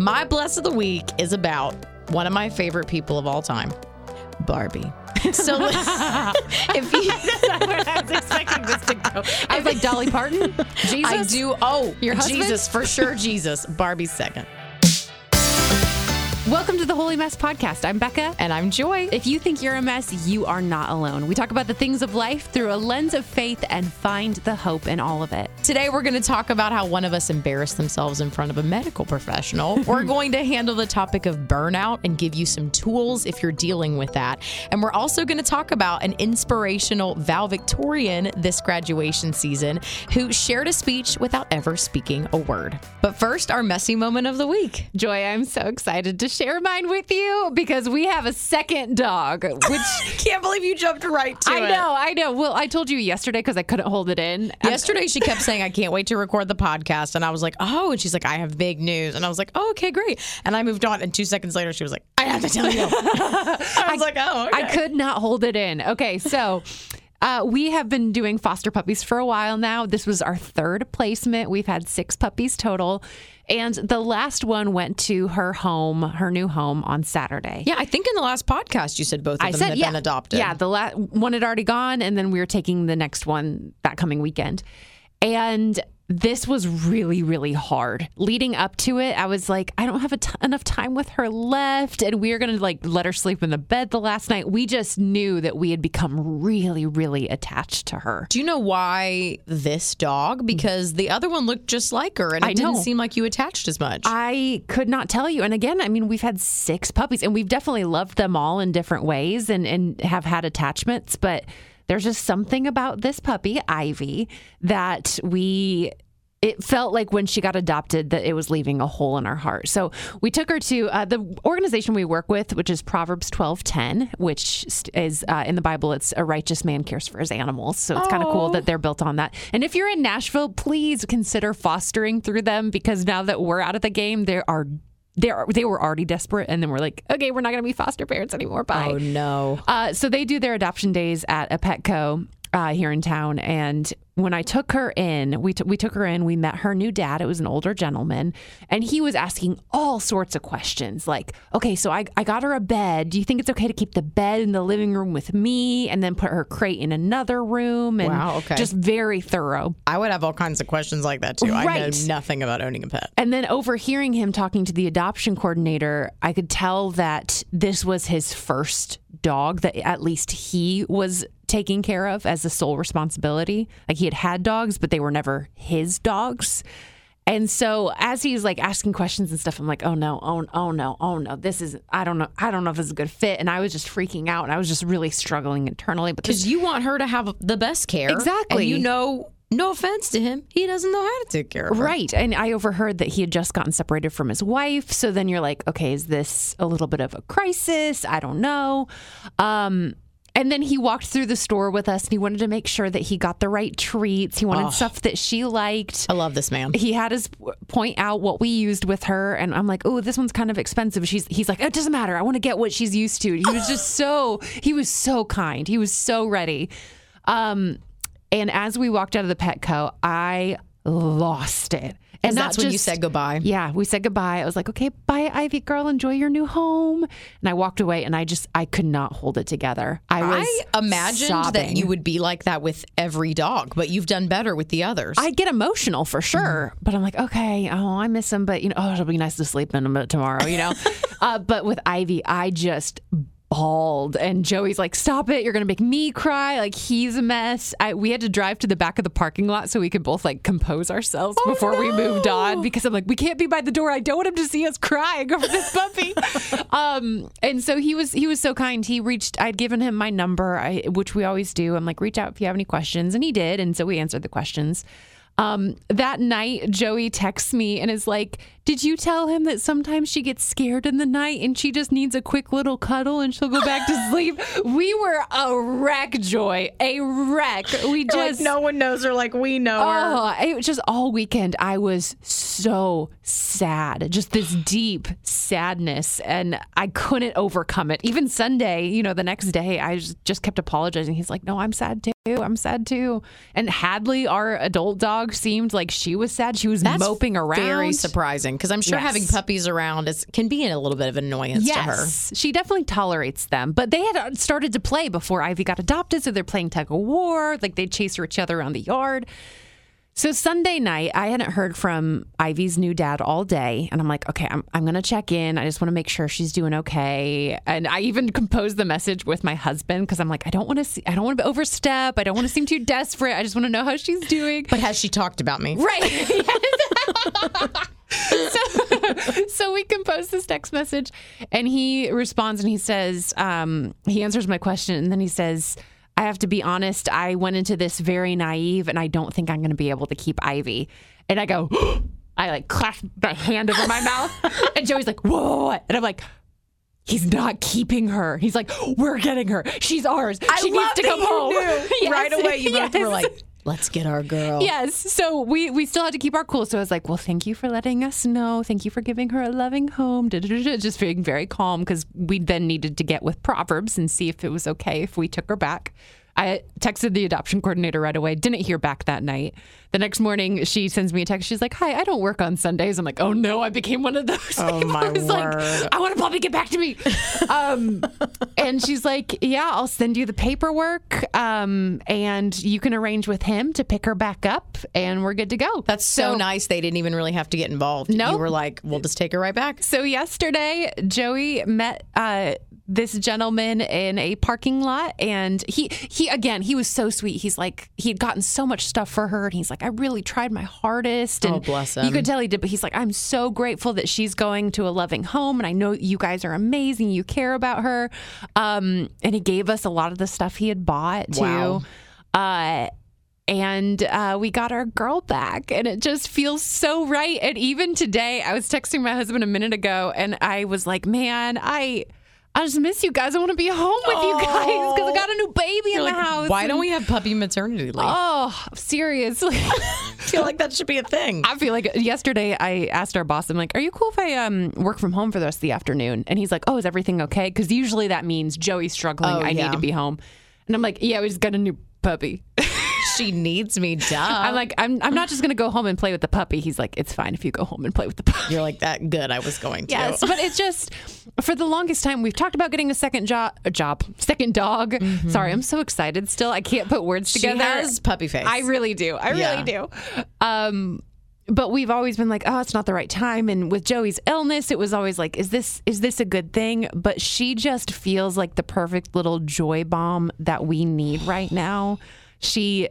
My bless of the week is about one of my favorite people of all time, Barbie. So if you, I was expecting this to go. I was like Dolly Parton, Jesus. I do. Oh, Your husband? Jesus for sure. Jesus, Barbie's second, Welcome to the Holy Mess podcast. I'm Becca. and I'm Joy. If you think you're a mess, you are not alone. We talk about the things of life through a lens of faith and find the hope in all of it. Today, we're going to talk about how one of us embarrassed themselves in front of a medical professional. we're going to handle the topic of burnout and give you some tools if you're dealing with that. And we're also going to talk about an inspirational valedictorian this graduation season who shared a speech without ever speaking a word. But first, our messy moment of the week. Joy, I'm so excited to share mine with you because we have a second dog, which Can't believe you jumped right to it. I know, I know. Well, I told you yesterday because I couldn't hold it in. Yesterday, she kept saying, I can't wait to record the podcast. And I was like, oh. And she's like, I have big news. And I was like, oh, okay, great. And I moved on. And two seconds later, she was like, I have to tell you. I was like, oh, okay. I could not hold it in. Okay, so uh, we have been doing foster puppies for a while now. This was our third placement. We've had six puppies total. And the last one went to her home, her new home on Saturday. Yeah, I think in the last podcast you said both of I them said, had yeah, been adopted. Yeah, the la- one had already gone, and then we were taking the next one that coming weekend. And this was really, really hard. Leading up to it, I was like, I don't have a t- enough time with her left, and we are going to like let her sleep in the bed the last night. We just knew that we had become really, really attached to her. Do you know why this dog? Because the other one looked just like her, and it I didn't know. seem like you attached as much. I could not tell you. And again, I mean, we've had six puppies and we've definitely loved them all in different ways and, and have had attachments. But there's just something about this puppy, Ivy, that we. It felt like when she got adopted that it was leaving a hole in our heart. So we took her to uh, the organization we work with, which is Proverbs twelve ten, which is uh, in the Bible. It's a righteous man cares for his animals. So it's kind of cool that they're built on that. And if you're in Nashville, please consider fostering through them because now that we're out of the game, there are they they were already desperate, and then we're like, okay, we're not going to be foster parents anymore. Bye. oh, no. Uh, so they do their adoption days at a Petco uh, here in town, and when I took her in, we t- we took her in. We met her new dad. It was an older gentleman, and he was asking all sorts of questions, like, okay, so I I got her a bed. Do you think it's okay to keep the bed in the living room with me, and then put her crate in another room? And Wow, okay. just very thorough. I would have all kinds of questions like that too. I know Right. nothing about owning a pet. And then overhearing him talking to the adoption coordinator, I could tell that this was his first dog that at least he was taking care of as a sole responsibility. Like he had had dogs, but they were never his dogs. And so as he's like asking questions and stuff, I'm like, oh no, oh, oh no, oh no, this is, I don't know, I don't know if this is a good fit. And I was just freaking out and I was just really struggling internally. But Because you want her to have the best care. Exactly. And you know, no offense to him, he doesn't know how to take care of her. Right. And I overheard that he had just gotten separated from his wife. So then you're like, okay, is this a little bit of a crisis? I don't know. Um, and then he walked through the store with us and he wanted to make sure that he got the right treats. He wanted stuff that she liked. I love this man. He had us point out what we used with her, and I'm like, "Oh, this one's kind of expensive." She's, he's like, "It doesn't matter. I want to get what she's used to." He was just so, he was so kind. He was so ready. Um, and as we walked out of the Petco, I lost it. And that's when you said goodbye. yeah, we said goodbye. I was like, okay, bye, Ivy girl. Enjoy your new home. And I walked away and I just, I could not hold it together. I was I imagined that you would be like that with every dog, but you've done better with the others. I get emotional for sure, Mm-hmm. but I'm like, okay, oh, I miss him, but you know, oh, it'll be nice to sleep in a tomorrow, you know. uh, but with Ivy, I just bawled, and Joey's like, "Stop it! You're gonna make me cry." Like he's a mess. I, we had to drive to the back of the parking lot so we could both like compose ourselves Oh, before we moved on because I'm like, we can't be by the door. I don't want him to see us crying over this puppy. um, and so he was he was so kind. He reached. I'd given him my number, I, which we always do. I'm like, reach out if you have any questions, and he did, and so we answered the questions. Um, that night, Joey texts me and is like, Did you tell him that sometimes she gets scared in the night and she just needs a quick little cuddle and she'll go back to sleep? We were a wreck, Joy. A wreck. We just. No one knows her like we know Oh, it was just all weekend. I was so sad, just this deep sadness, and I couldn't overcome it. Even Sunday, you know, the next day, I just, just kept apologizing. He's like, "No, I'm sad too." Too. I'm sad too. And Hadley, our adult dog, seemed like she was sad. She was moping around. Very surprising because I'm sure Yes. having puppies around is can be a little bit of annoyance to her. Yes, she definitely tolerates them. But they had uh, started to play before Ivy got adopted, so they're playing tug of war. Like they'd chase each other around the yard. So Sunday night, I hadn't heard from Ivy's new dad all day, and I'm like, okay, I'm I'm gonna check in. I just want to make sure she's doing okay. And I even composed the message with my husband because I'm like, I don't want to see, I don't want to overstep. I don't want to seem too desperate. I just want to know how she's doing. But has she talked about me? Right. so, so we compose this text message, and he responds and he says, um, he answers my question, and then he says, I have to be honest, I went into this very naive, and I don't think I'm going to be able to keep Ivy. And I go, I like clasp my hand over my mouth, and Joey's like, whoa. And I'm like, He's not keeping her. He's like, we're getting her. She's ours. she needs to come home. Yes. Right away, you both were Yes. like, let's get our girl. Yes. So we we still had to keep our cool. So I was like, well, thank you for letting us know. Thank you for giving her a loving home. Just being very calm because we then needed to get with Proverbs and see if it was okay if we took her back. I texted the adoption coordinator right away. Didn't hear back that night. The next morning, she sends me a text. She's like, "Hi, I don't work on Sundays." I'm like, "Oh no, I became one of those." Oh, people." my I was word. like, "I want a puppy. Get back to me." um, and she's like, "Yeah, I'll send you the paperwork, um, and you can arrange with him to pick her back up, and we're good to go." That's so, nice. They didn't even really have to get involved. Nope. You were like, we'll just take her right back. So yesterday, Joey met uh, this gentleman in a parking lot, and he he again he was so sweet. He's like he had gotten so much stuff for her, and he's like, I really tried my hardest. And Oh, bless You could tell he did, but he's like, I'm so grateful that she's going to a loving home, and I know you guys are amazing. You care about her, um, and he gave us a lot of the stuff he had bought too. Wow. Uh, and uh, we got our girl back and it just feels so right and even today i was texting my husband a minute ago and i was like man i i just miss you guys i want to be home with you guys because i got a new baby in You're the like, house Why and- don't we have puppy maternity leave? oh seriously I feel like that should be a thing. I feel like yesterday I asked our boss, I'm like, are you cool if I um, work from home for the rest of the afternoon? And he's like, oh, is everything okay? Because usually that means Joey's struggling. Oh, I yeah. need to be home. And I'm like, yeah, we just got a new puppy. she needs me, duh. I'm like, I'm, I'm not just going to go home and play with the puppy. He's like, it's fine if you go home and play with the puppy. You're like that good. I was going to. Yes, but it's just for the longest time we've talked about getting a second job, a job, second dog. Sorry, I'm so excited still. I can't put words together. She has puppy face. I really do. I Yeah. really do. Um, but we've always been like, oh, it's not the right time. And with Joey's illness, it was always like, is this is this a good thing? But she just feels like the perfect little joy bomb that we need right now. She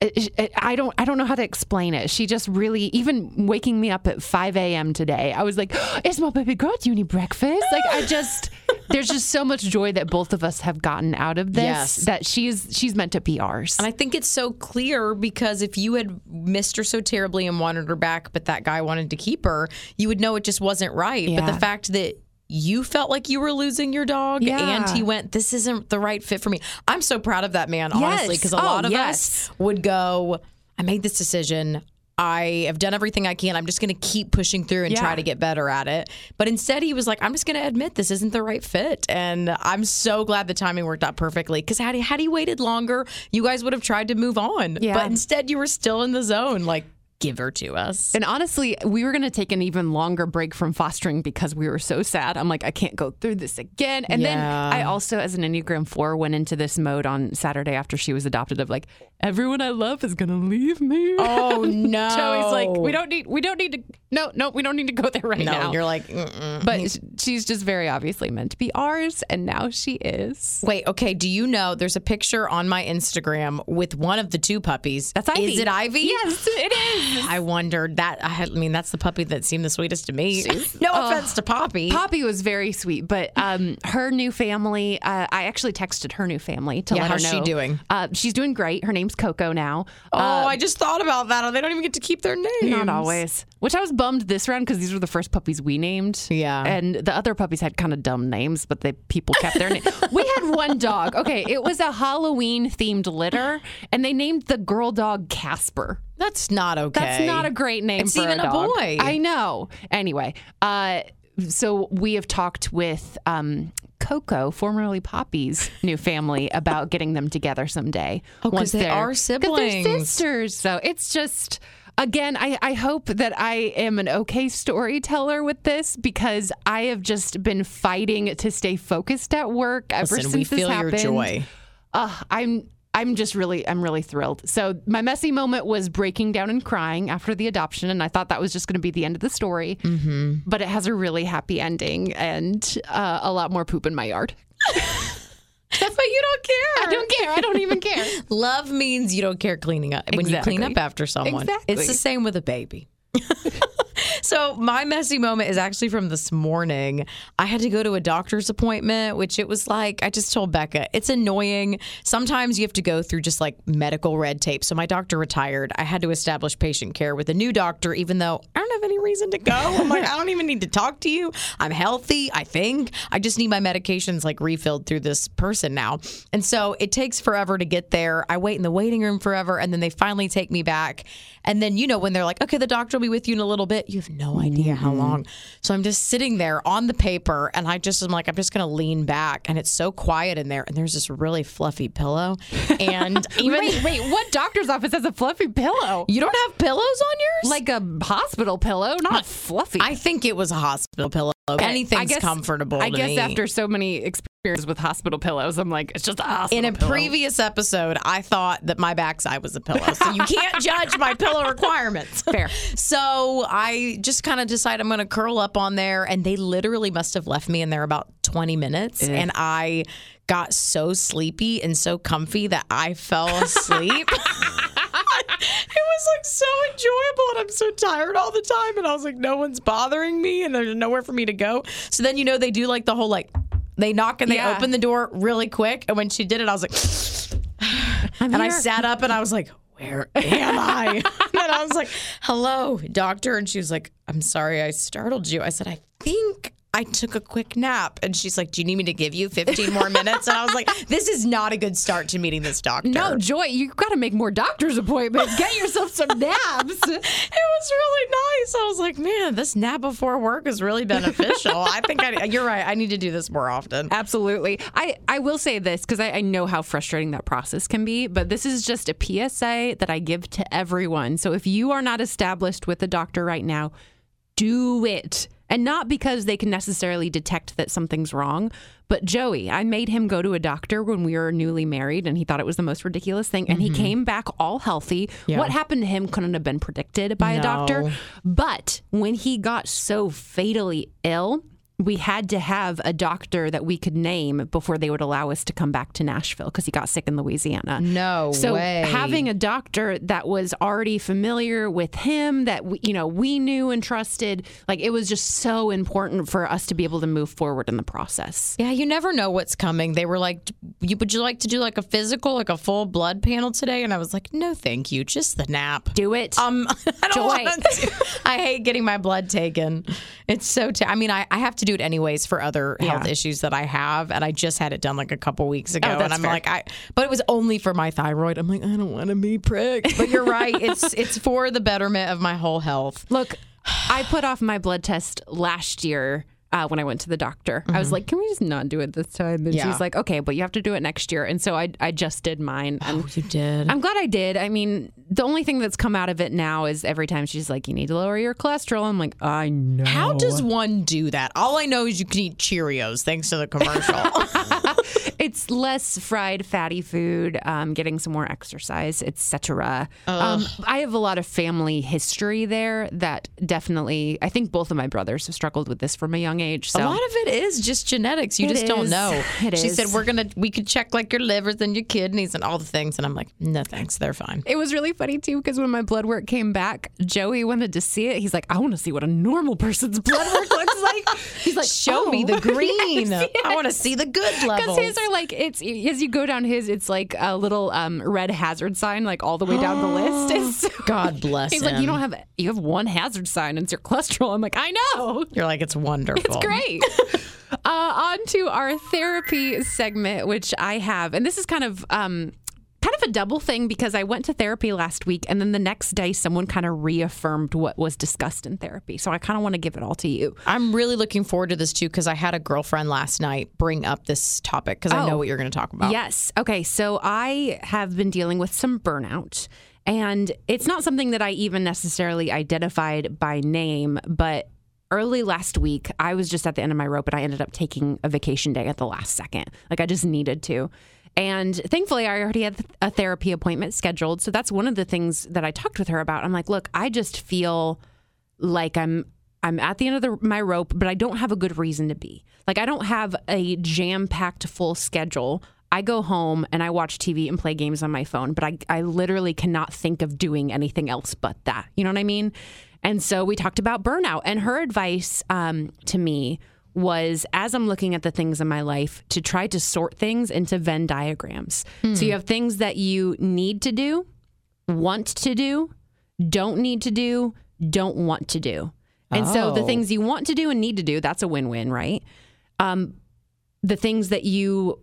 I don't I don't know how to explain it. She just really even waking me up at 5 a.m. today, I was like, "Is my baby girl? Do you need breakfast?" Like I just there's just so much joy that both of us have gotten out of this Yes. that she's she's meant to be ours. And I think it's so clear because if you had missed her so terribly and wanted her back, but that guy wanted to keep her, you would know it just wasn't right. But the fact that you felt like you were losing your dog Yeah. and he went, This isn't the right fit for me. I'm so proud of that man, honestly, Yes. because a Oh, lot of yes. us would go, I made this decision. I have done everything I can. I'm just going to keep pushing through and Yeah. try to get better at it. But instead, he was like, I'm just going to admit this isn't the right fit. And I'm so glad the timing worked out perfectly because had he, had he waited longer, you guys would have tried to move on. Yeah. But instead, you were still in the zone. Like, give her to us. And honestly, we were going to take an even longer break from fostering because we were so sad. I'm like, I can't go through this again. And then I also, as an Enneagram 4, went into this mode on Saturday after she was adopted of like, everyone I love is going to leave me. Oh, no. Joey's like, we don't need, we don't need to, no, no, we don't need to go there right No, now. you're like, Mm-mm. but she's just very obviously meant to be ours. And now she is. Wait, okay. Do you know there's a picture on my Instagram with one of the two puppies? That's Ivy. Is it Ivy? Yes, it is. I wondered that. I, had, I mean, that's the puppy that seemed the sweetest to me. no offense to Poppy. Poppy was very sweet, but um, her new family, uh, I actually texted her new family to Yeah, let her know. how's she doing? Uh, she's doing great. Her name's Coco now. oh, Uh, I just thought about that. They don't even get to keep their names. not always. Which I was bummed this round because these were the first puppies we named. Yeah. And the other puppies had kind of dumb names, but they people kept their name. we had one dog. Okay, it was a Halloween themed litter, and they named the girl dog Casper. That's not okay. That's not a great name It's for even a a boy. I know. Anyway, uh, so we have talked with um, Coco, formerly Poppy's new family, about getting them together someday. Oh, 'cause once they are 'cause they're siblings. sisters. So it's just. Again, I, I hope that I am an okay storyteller with this because I have just been fighting to stay focused at work ever Listen, since we this feel your happened. joy. Uh, I'm I'm just really I'm really thrilled. So my messy moment was breaking down and crying after the adoption, and I thought that was just going to be the end of the story. Mm-hmm. But it has a really happy ending and uh, a lot more poop in my yard. but you don't care. I don't care. I don't even care. Love means you don't care cleaning up when you clean up after someone. Exactly. It's the same with a baby. so my messy moment is actually from this morning. I had to go to a doctor's appointment, which it was like I just told Becca, it's annoying. Sometimes you have to go through just like medical red tape. So my doctor retired. I had to establish patient care with a new doctor, even though I don't have any reason to go. I'm like, I don't even need to talk to you. I'm healthy, I think. I just need my medications like refilled through this person now. And so it takes forever to get there. I wait in the waiting room forever and then they finally take me back. And then, you know, when they're like, okay, the doctor will be with you in a little bit, you have no idea how mm-hmm. long. So I'm just sitting there on the paper and I just am like, I'm just going to lean back. And it's so quiet in there. And there's this really fluffy pillow. And even wait, wait. What doctor's office has a fluffy pillow? you don't have pillows on yours? Like a hospital pillow, not fluffy. I think it was a hospital pillow. Anything's I guess- comfortable. I guess me. after so many experiences with hospital pillows, I'm like, it's just a in a pillow. previous episode, I thought that my backside was a pillow. So you can't judge my pillow requirements. Fair. So I just kind of decide I'm going to curl up on there. And they literally must have left me in there about 20 minutes. And I got so sleepy and so comfy that I fell asleep. It was like so enjoyable, and I'm so tired all the time. And I was like, no one's bothering me, and there's nowhere for me to go. So then, you know, they do like the whole like, they knock and they Yeah. open the door really quick. And when she did it, I was like, and I sat up and I was like, where am I? and then I was like, hello, doctor. And she was like, I'm sorry I startled you. I said, I think I took a quick nap. And she's like, Do you need me to give you 15 more minutes? And I was like, This is not a good start to meeting this doctor. No, Joy, you've got to make more doctor's appointments. Get yourself some naps. It was really nice. I was like, man, this nap before work is really beneficial. I think I, you're right. I need to do this more often. Absolutely. I, I will say this because I, I know how frustrating that process can be, but this is just a PSA that I give to everyone. So if you are not established with a doctor right now, do it. And not because they can necessarily detect that something's wrong, but Joey, I made him go to a doctor when we were newly married and he thought it was the most ridiculous thing. And he mm-hmm. came back all healthy. What happened to him couldn't have been predicted by a doctor. But when he got so fatally ill, we had to have a doctor that we could name before they would allow us to come back to Nashville because he got sick in Louisiana. No so way. having a doctor that was already familiar with him, that we, you know we knew and trusted, like it was just so important for us to be able to move forward in the process. Yeah, you never know what's coming. They were like, "You would you like to do like a physical, like a full blood panel today?" And I was like, "No, thank you, just the nap." Do it. Um, I don't Joy. want to. I hate getting my blood taken. It's so. T- I mean, I, I have to do it anyways for other health issues that I have, and I just had it done like a couple weeks oh, ago, Oh, and I'm fair. like, I. But it was only for my thyroid. I'm like, I don't want to be pricked. But you're right. It's it's for the betterment of my whole health. Look, I put off my blood test last year. Uh, when I went to the doctor, I was like, "Can we just not do it this time?" And Yeah. she's like, "Okay, but you have to do it next year." And so I, I just did mine. And You did. I'm glad I did. I mean, the only thing that's come out of it now is every time she's like, "You need to lower your cholesterol." I'm like, "I know." How does one do that? All I know is you can eat Cheerios thanks to the commercial. it's less fried, fatty food, um, getting some more exercise, etc. Um, I have a lot of family history there that definitely. I think both of my brothers have struggled with this from a young age. So A lot of it is just genetics. You It just don't know. It she is. said we're gonna we could check like your livers and your kidneys and all the things, and I'm like, no thanks, they're fine. It was really funny too because when my blood work came back, Joey wanted to see it. He's like, I want to see what a normal person's blood work looks like. He's like, Show me "Oh." the green. Yes, I want to see the good Because levels. his are like it's as you go down his, it's like a little um, red hazard sign, like all the way down the list. So- God bless you. He's him. like, you don't have you have one hazard sign, and it's your cholesterol. I'm like, I know. You're like it's wonderful. It's great. uh, on to our therapy segment, which I have, and this is kind of um, of a double thing because I went to therapy last week and then the next day someone kind of reaffirmed what was discussed in therapy. So I kind of want to give it all to you. I'm really looking forward to this too because I had a girlfriend last night bring up this topic because I know Oh. what you're going to talk about. Yes. Okay. So I have been dealing with some burnout, and it's not something that I even necessarily identified by name, but early last week, I was just at the end of my rope and I ended up taking a vacation day at the last second. Like I just needed to. And thankfully, I already had a therapy appointment scheduled. So that's one of the things that I talked with her about. I'm like, look, I just feel like I'm I'm at the end of the, my rope, but I don't have a good reason to be. Like I don't have a jam-packed full schedule. I go home and I watch TV and play games on my phone, but I I literally cannot think of doing anything else but that. You know what I mean? And so we talked about burnout, and her advice um, to me was as I'm looking at the things in my life to try to sort things into Venn diagrams. So you have things that you need to do, want to do, don't need to do, don't want to do. And so the Oh. things you want to do and need to do, that's a win-win, right? Um, the things that you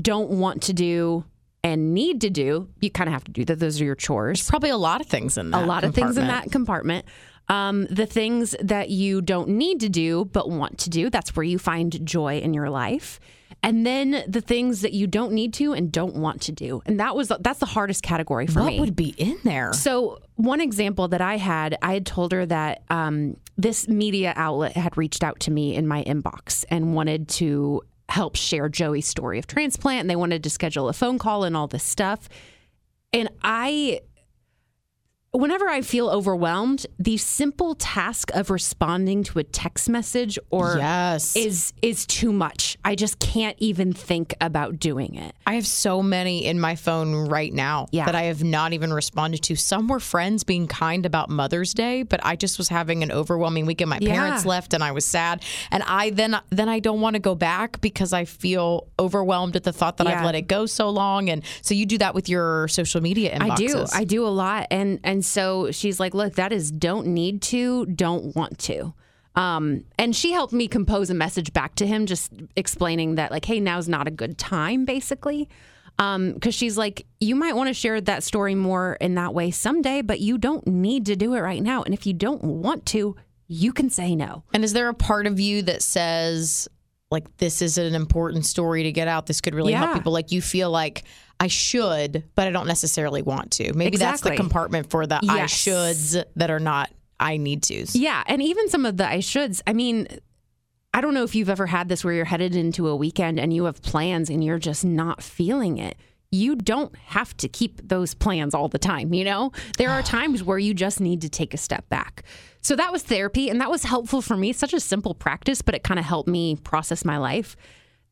don't want to do and need to do, you kind of have to do that. Those are your chores Probably a lot of things in that. a lot of things in that compartment. Um, the things that you don't need to do but want to do, that's where you find joy in your life. And then the things that you don't need to and don't want to do. And that was that's the hardest category for What me. What would be in there? So, one example that I had, I had told her that um, this media outlet had reached out to me in my inbox and wanted to help share Joey's story of transplant. And they wanted to schedule a phone call and all this stuff. And I, whenever I feel overwhelmed, the simple task of responding to a text message or yes. is is too much. I just can't even think about doing it. I have so many in my phone right now Yeah. that I have not even responded to. Some were friends being kind about Mother's Day, but I just was having an overwhelming weekend. My Yeah. parents left and I was sad. And I then then I don't want to go back because I feel overwhelmed at the thought that Yeah. I've let it go so long. And so you do that with your social media inboxes. I do. I do a lot. And and so she's like, look, that is don't need to, don't want to. Um, and she helped me compose a message back to him, just explaining that, like, hey, now's not a good time, basically. Um, because she's like, you might want to share that story more in that way someday, but you don't need to do it right now. And if you don't want to, you can say no. And is there a part of you that says, like, this is an important story to get out? This could really help people. Like, you feel like I should, but I don't necessarily want to. Maybe that's the compartment for the I shoulds that are not I need tos. Yeah, and even some of the I shoulds. I mean, I don't know if you've ever had this where you're headed into a weekend and you have plans and you're just not feeling it. You don't have to keep those plans all the time, you know? There are times where you just need to take a step back. So that was therapy and that was helpful for me. It's such a simple practice, but it kind of helped me process my life.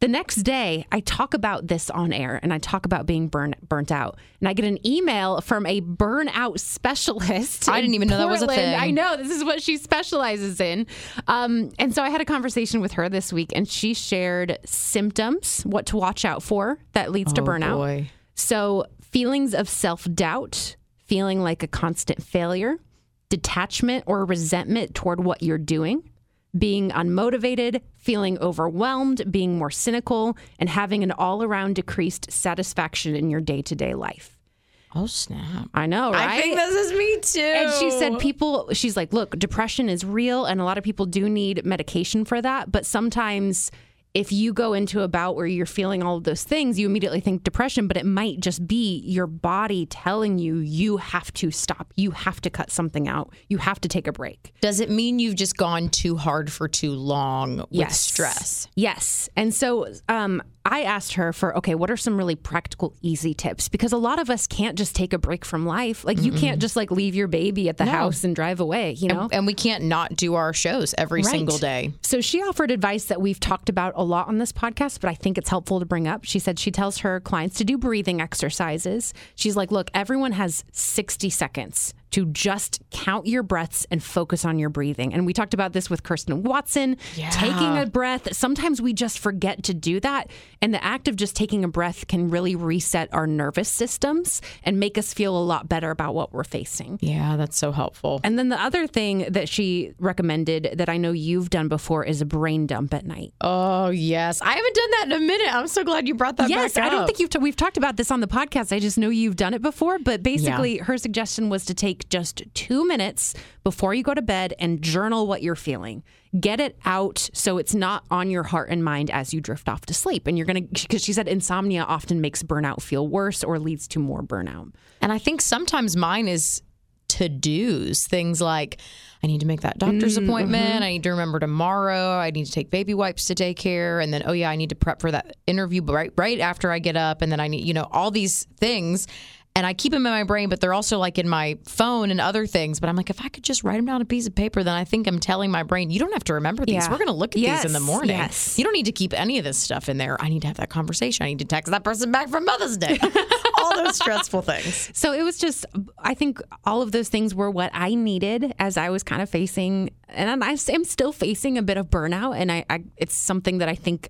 The next day, I talk about this on air and I talk about being burn, burnt out. And I get an email from a burnout specialist. I didn't even know that was a thing. I know this is what she specializes in. Um, and so I had a conversation with her this week and she shared symptoms, what to watch out for that leads to burnout. Oh, boy. So, feelings of self doubt, feeling like a constant failure, detachment or resentment toward what you're doing, being unmotivated, feeling overwhelmed, being more cynical, and having an all around decreased satisfaction in your day to day life. Oh, snap. I know, right? I think this is me too. And she said, people, she's like, look, depression is real, and a lot of people do need medication for that. But sometimes if you go into a bout where you're feeling all of those things, you immediately think depression, but it might just be your body telling you, you have to stop. You have to cut something out. You have to take a break. Does it mean you've just gone too hard for too long with Yes. stress? Yes. And so um, I asked her for, okay, what are some really practical, easy tips? Because a lot of us can't just take a break from life. Like, you can't just like leave your baby at the house and drive away, you know? And we can't not do our shows every Right. single day. So she offered advice that we've talked about a lot on this podcast, but I think it's helpful to bring up. She said she tells her clients to do breathing exercises. She's like, look, everyone has 60 seconds to just count your breaths and focus on your breathing. And we talked about this with Kirsten Watson, Yeah. taking a breath. Sometimes we just forget to do that. And the act of just taking a breath can really reset our nervous systems and make us feel a lot better about what we're facing. Yeah, that's so helpful. And then the other thing that she recommended that I know you've done before is a brain dump at night. Oh, yes. I haven't done that in a minute. I'm so glad you brought that up. Yes, I don't think you've t- we've talked about this on the podcast. I just know you've done it before, but basically her suggestion was to take just 2 minutes before you go to bed and journal what you're feeling. Get it out so it's not on your heart and mind as you drift off to sleep. And you're going to cuz she said insomnia often makes burnout feel worse or leads to more burnout. And I think sometimes mine is to dos, things like I need to make that doctor's mm-hmm. appointment. I need to remember tomorrow. I need to take baby wipes to daycare. And then, oh, yeah, I need to prep for that interview right, right after I get up. And then I need, you know, all these things. And I keep them in my brain, but they're also like in my phone and other things. But I'm like, if I could just write them down on a piece of paper, then I think I'm telling my brain, you don't have to remember these. Yeah. We're going to look at these in the morning. yes. You don't need to keep any of this stuff in there. I need to have that conversation. I need to text that person back from Mother's Day. all those stressful things. So it was just, I think all of those things were what I needed as I was kind of facing, and I am still facing a bit of burnout. And I, I, it's something that I think,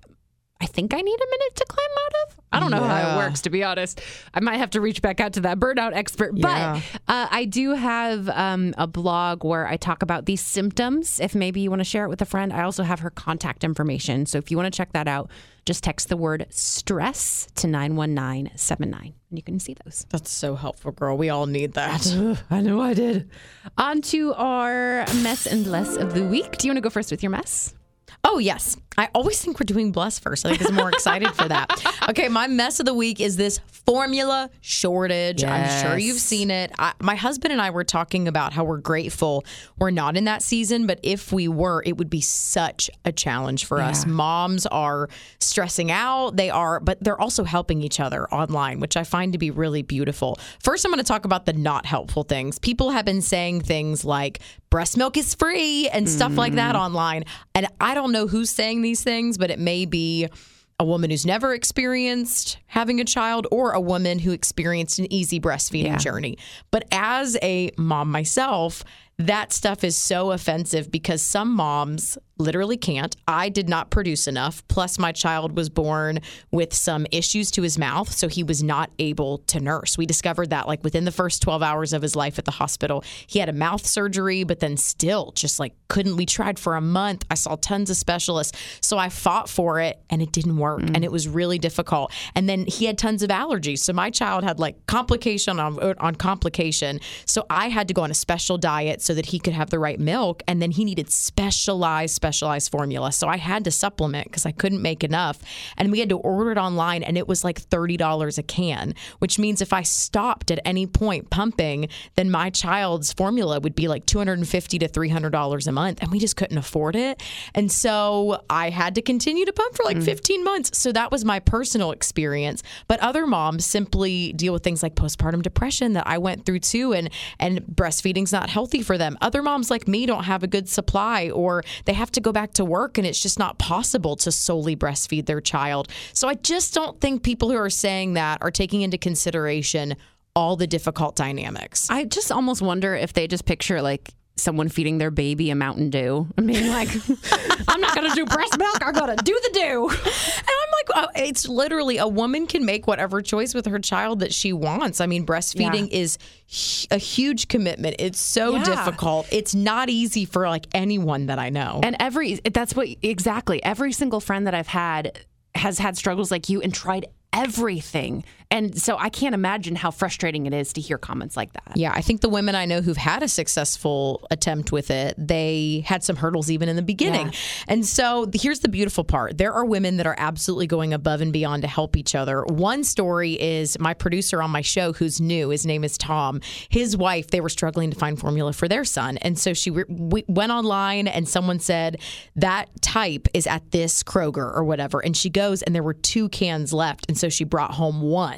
I think I need a minute to climb out of. I don't know how it works, to be honest. I might have to reach back out to that burnout expert. Yeah. But uh, I do have um, a blog where I talk about these symptoms. If maybe you want to share it with a friend, I also have her contact information. So if you want to check that out, just text the word stress to 91979 and you can see those. That's so helpful, girl. We all need that. I know I did. On to our mess and less of the week. Do you want to go first with your mess? Oh, yes. I always think we're doing bless first. I think I'm more excited for that. Okay, my mess of the week is this formula shortage. I'm sure you've seen it. I, my husband and I were talking about how we're grateful we're not in that season, but if we were, it would be such a challenge for us. Moms are stressing out. They are, but they're also helping each other online, which I find to be really beautiful. First, I'm going to talk about the not helpful things. People have been saying things like breast milk is free and stuff like that mm. online. And I don't know who's saying these things, but it may be a woman who's never experienced having a child or a woman who experienced an easy breastfeeding Yeah. journey. But as a mom myself, that stuff is so offensive because some moms literally can't. I did not produce enough. Plus, my child was born with some issues to his mouth, so he was not able to nurse. We discovered that like within the first 12 hours of his life at the hospital. He had a mouth surgery, but then still just like couldn't. We tried for a month. I saw tons of specialists. So I fought for it and it didn't work. Mm. And it was really difficult. And then he had tons of allergies. So my child had like complication on, er, on complication. So I had to go on a special diet so that he could have the right milk. And then he needed specialized, specialized formula. So I had to supplement because I couldn't make enough. And we had to order it online and it was like $30 a can, which means if I stopped at any point pumping, then my child's formula would be like $250 to $300 a month. And we just couldn't afford it. And so I had to continue to pump for like mm. 15 months. So that was my personal experience. But other moms simply deal with things like postpartum depression that I went through too. And, and breastfeeding's not healthy for them. Other moms like me don't have a good supply or they have to go back to work and it's just not possible to solely breastfeed their child. So I just don't think people who are saying that are taking into consideration all the difficult dynamics. I just almost wonder if they just picture like someone feeding their baby a Mountain Dew and being like, I'm not going to do breast milk. I'm going to do the dew. And I'm like, uh, it's literally a woman can make whatever choice with her child that she wants. I mean, breastfeeding is a huge commitment. It's so Yeah. difficult. It's not easy for like anyone that I know. And every, that's what, exactly. Every single friend that I've had has had struggles like you and tried everything. And so I can't imagine how frustrating it is to hear comments like that. Yeah, I think the women I know who've had a successful attempt with it, they had some hurdles even in the beginning. Yeah. And so here's the beautiful part there are women that are absolutely going above and beyond to help each other. One story is my producer on my show, who's new, his name is Tom. His wife, they were struggling to find formula for their son. And so she re- we went online and someone said, that type is at this Kroger or whatever. And she goes, and there were two cans left. And so she brought home one.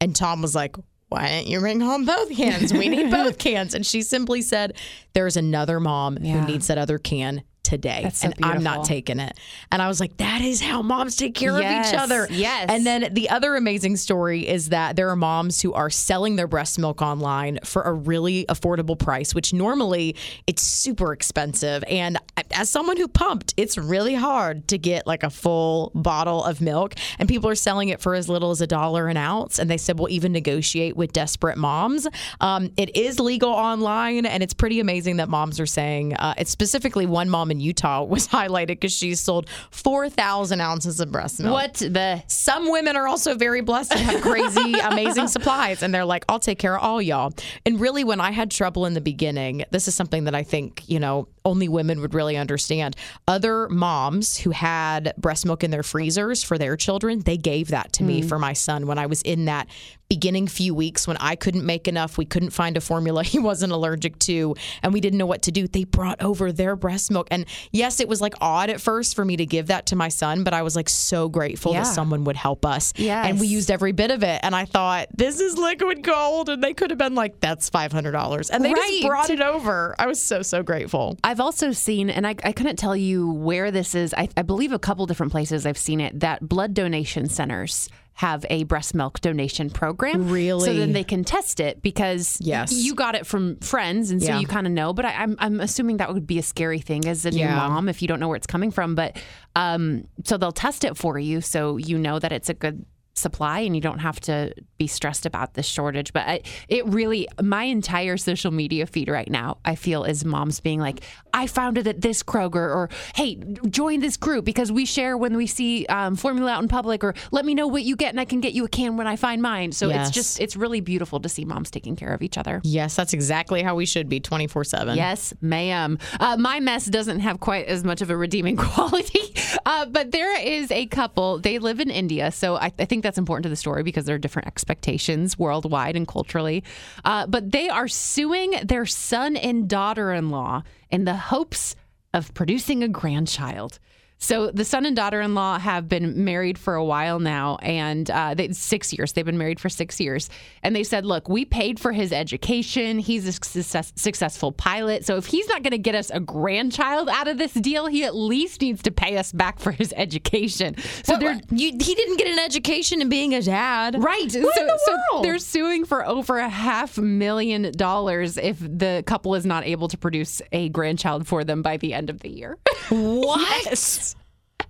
And Tom was like, why didn't you bring home both cans? We need both cans. And she simply said, there's another mom Yeah. who needs that other can today. So and I'm not taking it. And I was like, that is how moms take care Yes, of each other. yes. And then the other amazing story is that there are moms who are selling their breast milk online for a really affordable price, which normally it's super expensive. And as someone who pumped, it's really hard to get like a full bottle of milk. And people are selling it for as little as a dollar an ounce. And they said we'll even negotiate with desperate moms. Um, it is legal online, and it's pretty amazing that moms are saying uh, it's specifically one mom in Utah was highlighted because she sold 4,000 ounces of breast milk. What the? Some women are also very blessed and have crazy, amazing supplies. And they're like, I'll take care of all y'all. And really, when I had trouble in the beginning, this is something that I think, you know, only women would really understand. Other moms who had breast milk in their freezers for their children, they gave that to me mm. for my son when I was in that beginning few weeks when I couldn't make enough. We couldn't find a formula he wasn't allergic to, and we didn't know what to do. They brought over their breast milk. And yes, it was like odd at first for me to give that to my son, but I was like so grateful Yeah. that someone would help us. Yes. And we used every bit of it. And I thought, this is liquid gold. And they could have been like, that's $500. And they Right. just brought it over. I was so, so grateful. I've also seen, and I, I couldn't tell you where this is. I, I believe a couple different places I've seen it that blood donation centers have a breast milk donation program. Really? So then they can test it because Yes. you got it from friends, and so Yeah. you kind of know. But I, I'm I'm assuming that would be a scary thing as a new mom if you don't know where it's coming from. But um, so they'll test it for you, so you know that it's a good supply and you don't have to be stressed about this shortage but I, it really my entire social media feed right now i feel is moms being like i found it at this kroger or hey join this group because we share when we see um, formula out in public or let me know what you get and i can get you a can when i find mine so Yes. it's just it's really beautiful to see moms taking care of each other Yes, that's exactly how we should be 24 7. Yes, ma'am. Uh, my mess doesn't have quite as much of a redeeming quality, uh, but there is a couple. They live in India, so I, I think that's important to the story because there are different expectations worldwide and culturally. Uh, but they are suing their son and daughter-in-law in the hopes of producing a grandchild. So the son and daughter-in-law have been married for a while now, and uh, they, six years. They've been married for six years, and they said, "Look, we paid for his education. He's a success, successful pilot. So if he's not going to get us a grandchild out of this deal, he at least needs to pay us back for his education." So they're you, he didn't get an education in being a dad. Right. What so, in the so they're suing for over a half million dollars if the couple is not able to produce a grandchild for them by the end of the year. What?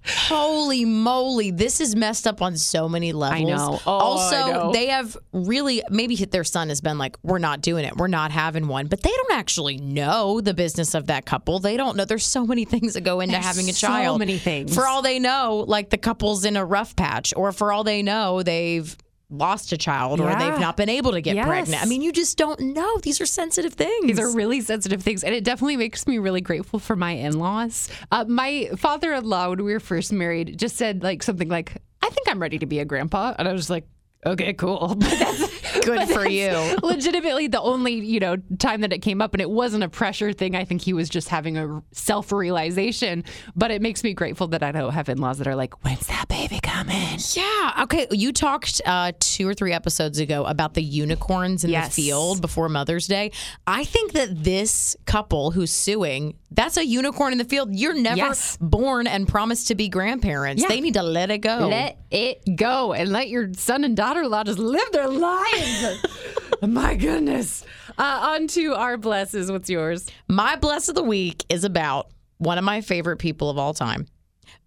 Holy moly, this is messed up on so many levels. know. Oh, also, I know. they have really maybe their son has been like, We're not doing it. We're not having one. But they don't actually know the business of that couple. They don't know there's so many things that go into There's having a so child. So many things. For all they know, like the couple's in a rough patch, or for all they know, they've lost a child or they've not been able to get Yes. pregnant. I mean, you just don't know. These are sensitive things. These are really sensitive things, and it definitely makes me really grateful for my in-laws. Uh, my father-in-law, when we were first married, just said like something like, "I think I'm ready to be a grandpa," and I was like. Okay, cool. But that's Good but for that's you. Legitimately, the only you know time that it came up, and it wasn't a pressure thing. I think he was just having a self-realization. But it makes me grateful that I don't have in-laws that are like, "When's that baby coming?" Yeah. Okay. You talked uh, two or three episodes ago about the unicorns in Yes. the field before Mother's Day. I think that this couple who's suing, that's a unicorn in the field. You're never Yes. born and promised to be grandparents. Yeah. They need to let it go. Let it go and let your son and daughter in law just live their lives. My goodness. Uh, on to our blesses. What's yours? My bless of the week is about one of my favorite people of all time,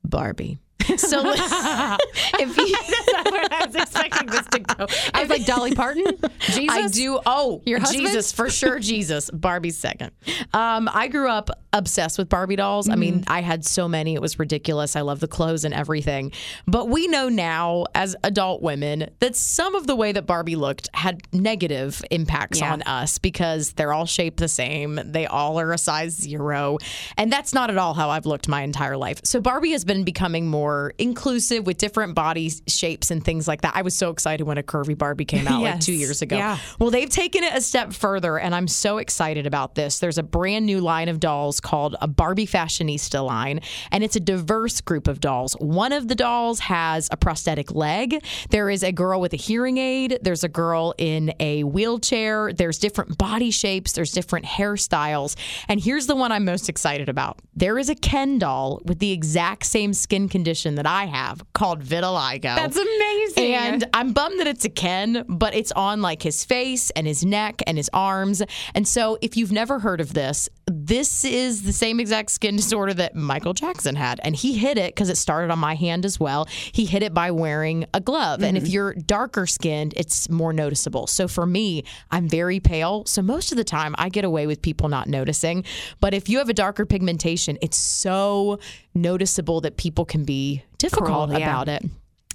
Barbie. So if you, I was expecting this to go. I was like, Dolly Parton? Jesus? I do. Oh, Your husband? Jesus for sure. Jesus. Barbie's second. Um, I grew up obsessed with Barbie dolls. I mean, Mm-hmm. I had so many. It was ridiculous. I love the clothes and everything. But we know now, as adult women, that some of the way that Barbie looked had negative impacts Yeah. on us because they're all shaped the same. They all are a size zero, and that's not at all how I've looked my entire life. So Barbie has been becoming more more inclusive with different body shapes and things like that. I was so excited when a curvy Barbie came out like two years ago. Yeah. Well, they've taken it a step further, and I'm so excited about this. There's a brand new line of dolls called a Barbie Fashionista line, and it's a diverse group of dolls. One of the dolls has a prosthetic leg. There is a girl with a hearing aid. There's a girl in a wheelchair. There's different body shapes. There's different hairstyles. And here's the one I'm most excited about. There is a Ken doll with the exact same skin condition that I have called vitiligo. That's amazing. And I'm bummed that it's a Ken, but it's on like his face and his neck and his arms. And so if you've never heard of this, this is the same exact skin disorder that Michael Jackson had. And he hid it because it started on my hand as well. He hid it by wearing a glove. And if mm-hmm. you're darker skinned, it's more noticeable. So for me, I'm very pale. So most of the time I get away with people not noticing. But if you have a darker pigmentation, it's so noticeable that people can be difficult Cruel, yeah. about it.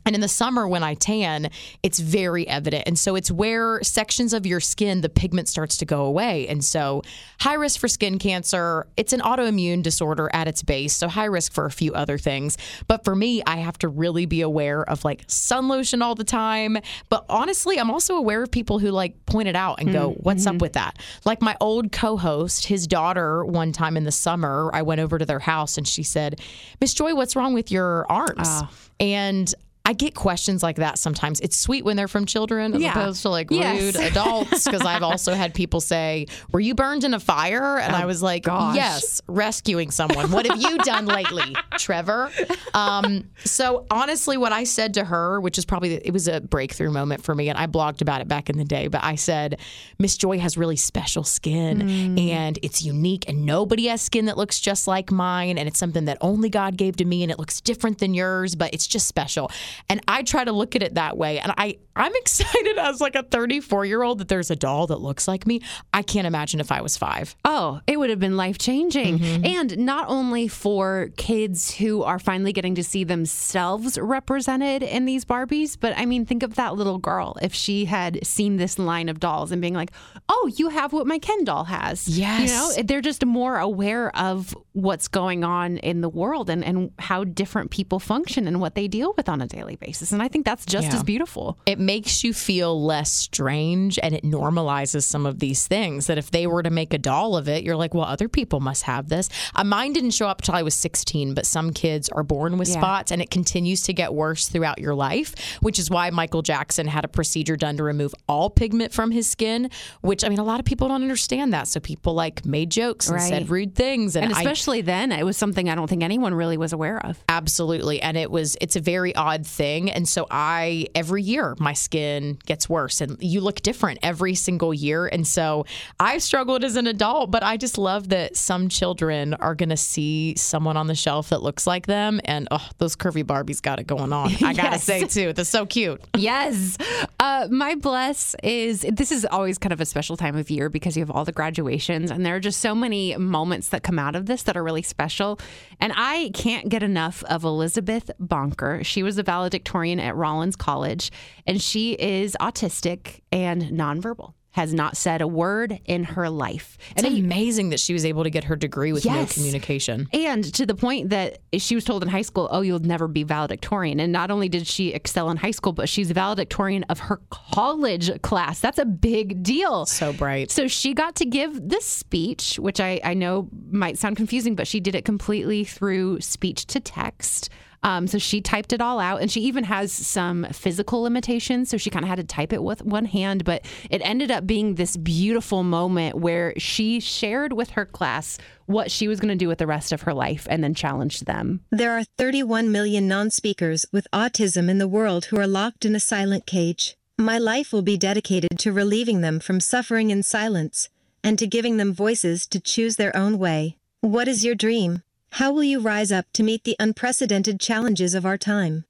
And in the summer, when I tan, it's very evident. And so it's where sections of your skin, the pigment starts to go away. And so, high risk for skin cancer. It's an autoimmune disorder at its base. So, high risk for a few other things. But for me, I have to really be aware of like sun lotion all the time. But honestly, I'm also aware of people who like point it out and go, mm-hmm. What's up mm-hmm. with that? Like my old co host, his daughter, one time in the summer, I went over to their house and she said, Miss Joy, what's wrong with your arms? Ah. And I get questions like that sometimes. It's sweet when they're from children as Yeah. opposed to like Yes. rude adults. Because I've also had people say, Were you burned in a fire? And I was like, gosh. Yes, rescuing someone. What have you done lately, Trevor? Um, so honestly, what I said to her, which is probably, it was a breakthrough moment for me, and I blogged about it back in the day, but I said, Miss Joy has really special skin and it's unique, and nobody has skin that looks just like mine. And it's something that only God gave to me, and it looks different than yours, but it's just special. And I try to look at it that way. And I, I'm excited as like a 34 year old that there's a doll that looks like me. I can't imagine if I was five. Oh, it would have been life changing. Mm-hmm. And not only for kids who are finally getting to see themselves represented in these Barbies, but I mean, think of that little girl if she had seen this line of dolls and being like, oh, you have what my Ken doll has. Yes. You know, they're just more aware of what's going on in the world and, and how different people function and what they deal with on a daily basis. And I think that's just Yeah. as beautiful. it makes you feel less strange and it normalizes some of these things that if they were to make a doll of it you're like well other people must have this uh, mine didn't show up till i was 16 but some kids are born with Yeah. spots and it continues to get worse throughout your life which is why michael jackson had a procedure done to remove all pigment from his skin which i mean a lot of people don't understand that so people like made jokes and Right. said rude things and, And I, especially then, it was something I don't think anyone really was aware of. Absolutely. And it was, it's a very odd thing. And so I, every year, my skin gets worse and you look different every single year. And so I've struggled as an adult, but I just love that some children are going to see someone on the shelf that looks like them. And oh, those curvy Barbies got it going on. I got to Yes. say, too, they're so cute. Yes. Uh, my bless is this is always kind of a special time of year because you have all the graduations, and there are just so many moments that come out of this that are really special. And I can't get enough of Elizabeth Bonker. She was a valedictorian at Rollins College, and she is autistic and nonverbal. Has not said a word in her life. It's amazing that she was able to get her degree with no communication. And to the point that she was told in high school, oh, you'll never be valedictorian. And not only did she excel in high school, but she's valedictorian of her college class. That's a big deal. So bright. So she got to give this speech, which I, I know might sound confusing, but she did it completely through speech to text. Um, so she typed it all out, and she even has some physical limitations. So she kind of had to type it with one hand, but it ended up being this beautiful moment where she shared with her class what she was going to do with the rest of her life and then challenged them. There are 31 million non speakers with autism in the world who are locked in a silent cage. My life will be dedicated to relieving them from suffering in silence and to giving them voices to choose their own way. What is your dream? How will you rise up to meet the unprecedented challenges of our time?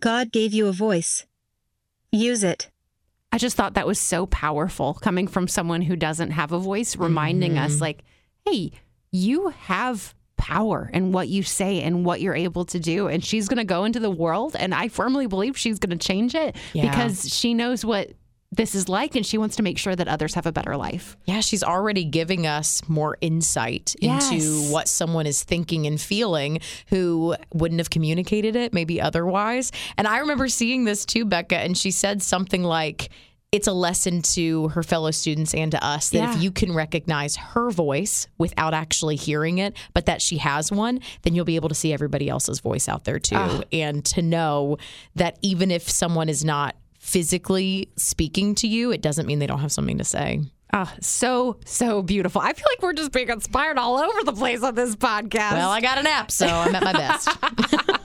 God gave you a voice. Use it. I just thought that was so powerful coming from someone who doesn't have a voice, reminding us, mm-hmm. like, hey, you have power in what you say and what you're able to do. And she's going to go into the world, and I firmly believe she's going to change it Yeah. because she knows what this is like, and she wants to make sure that others have a better life. Yeah, she's already giving us more insight Yes. into what someone is thinking and feeling who wouldn't have communicated it maybe otherwise. And I remember seeing this too, Becca, and she said something like, it's a lesson to her fellow students and to us that Yeah. if you can recognize her voice without actually hearing it, but that she has one, then you'll be able to see everybody else's voice out there too. Ah. And to know that even if someone is not physically speaking to you, it doesn't mean they don't have something to say. Ah, so, so beautiful. I feel like we're just being inspired all over the place on this podcast. Well, I got a nap, so I'm at my best.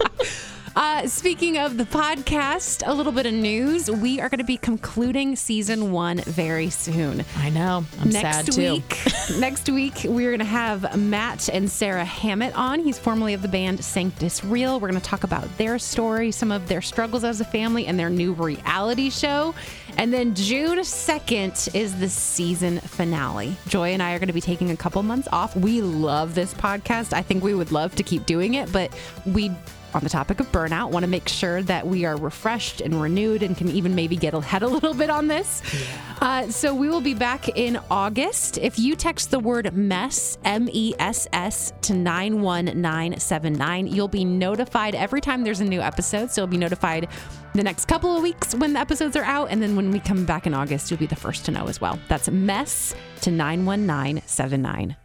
Uh, speaking of the podcast, a little bit of news. We are going to be concluding season one very soon. I know. I'm sad next too. week, next week we're going to have Matt and Sarah Hammitt on. He's formerly of the band Sanctus Real. We're going to talk about their story, some of their struggles as a family, and their new reality show. And then June 2nd is the season finale. Joy and I are going to be taking a couple months off. We love this podcast. I think we would love to keep doing it, but we on the topic of burnout, want to make sure that we are refreshed and renewed and can even maybe get ahead a little bit on this. Uh, so we will be back in August. If you text the word mess, M E S S, to 91979, you'll be notified every time there's a new episode. So you'll be notified the next couple of weeks when the episodes are out. And then when we come back in August, you'll be the first to know as well. That's mess to 91979.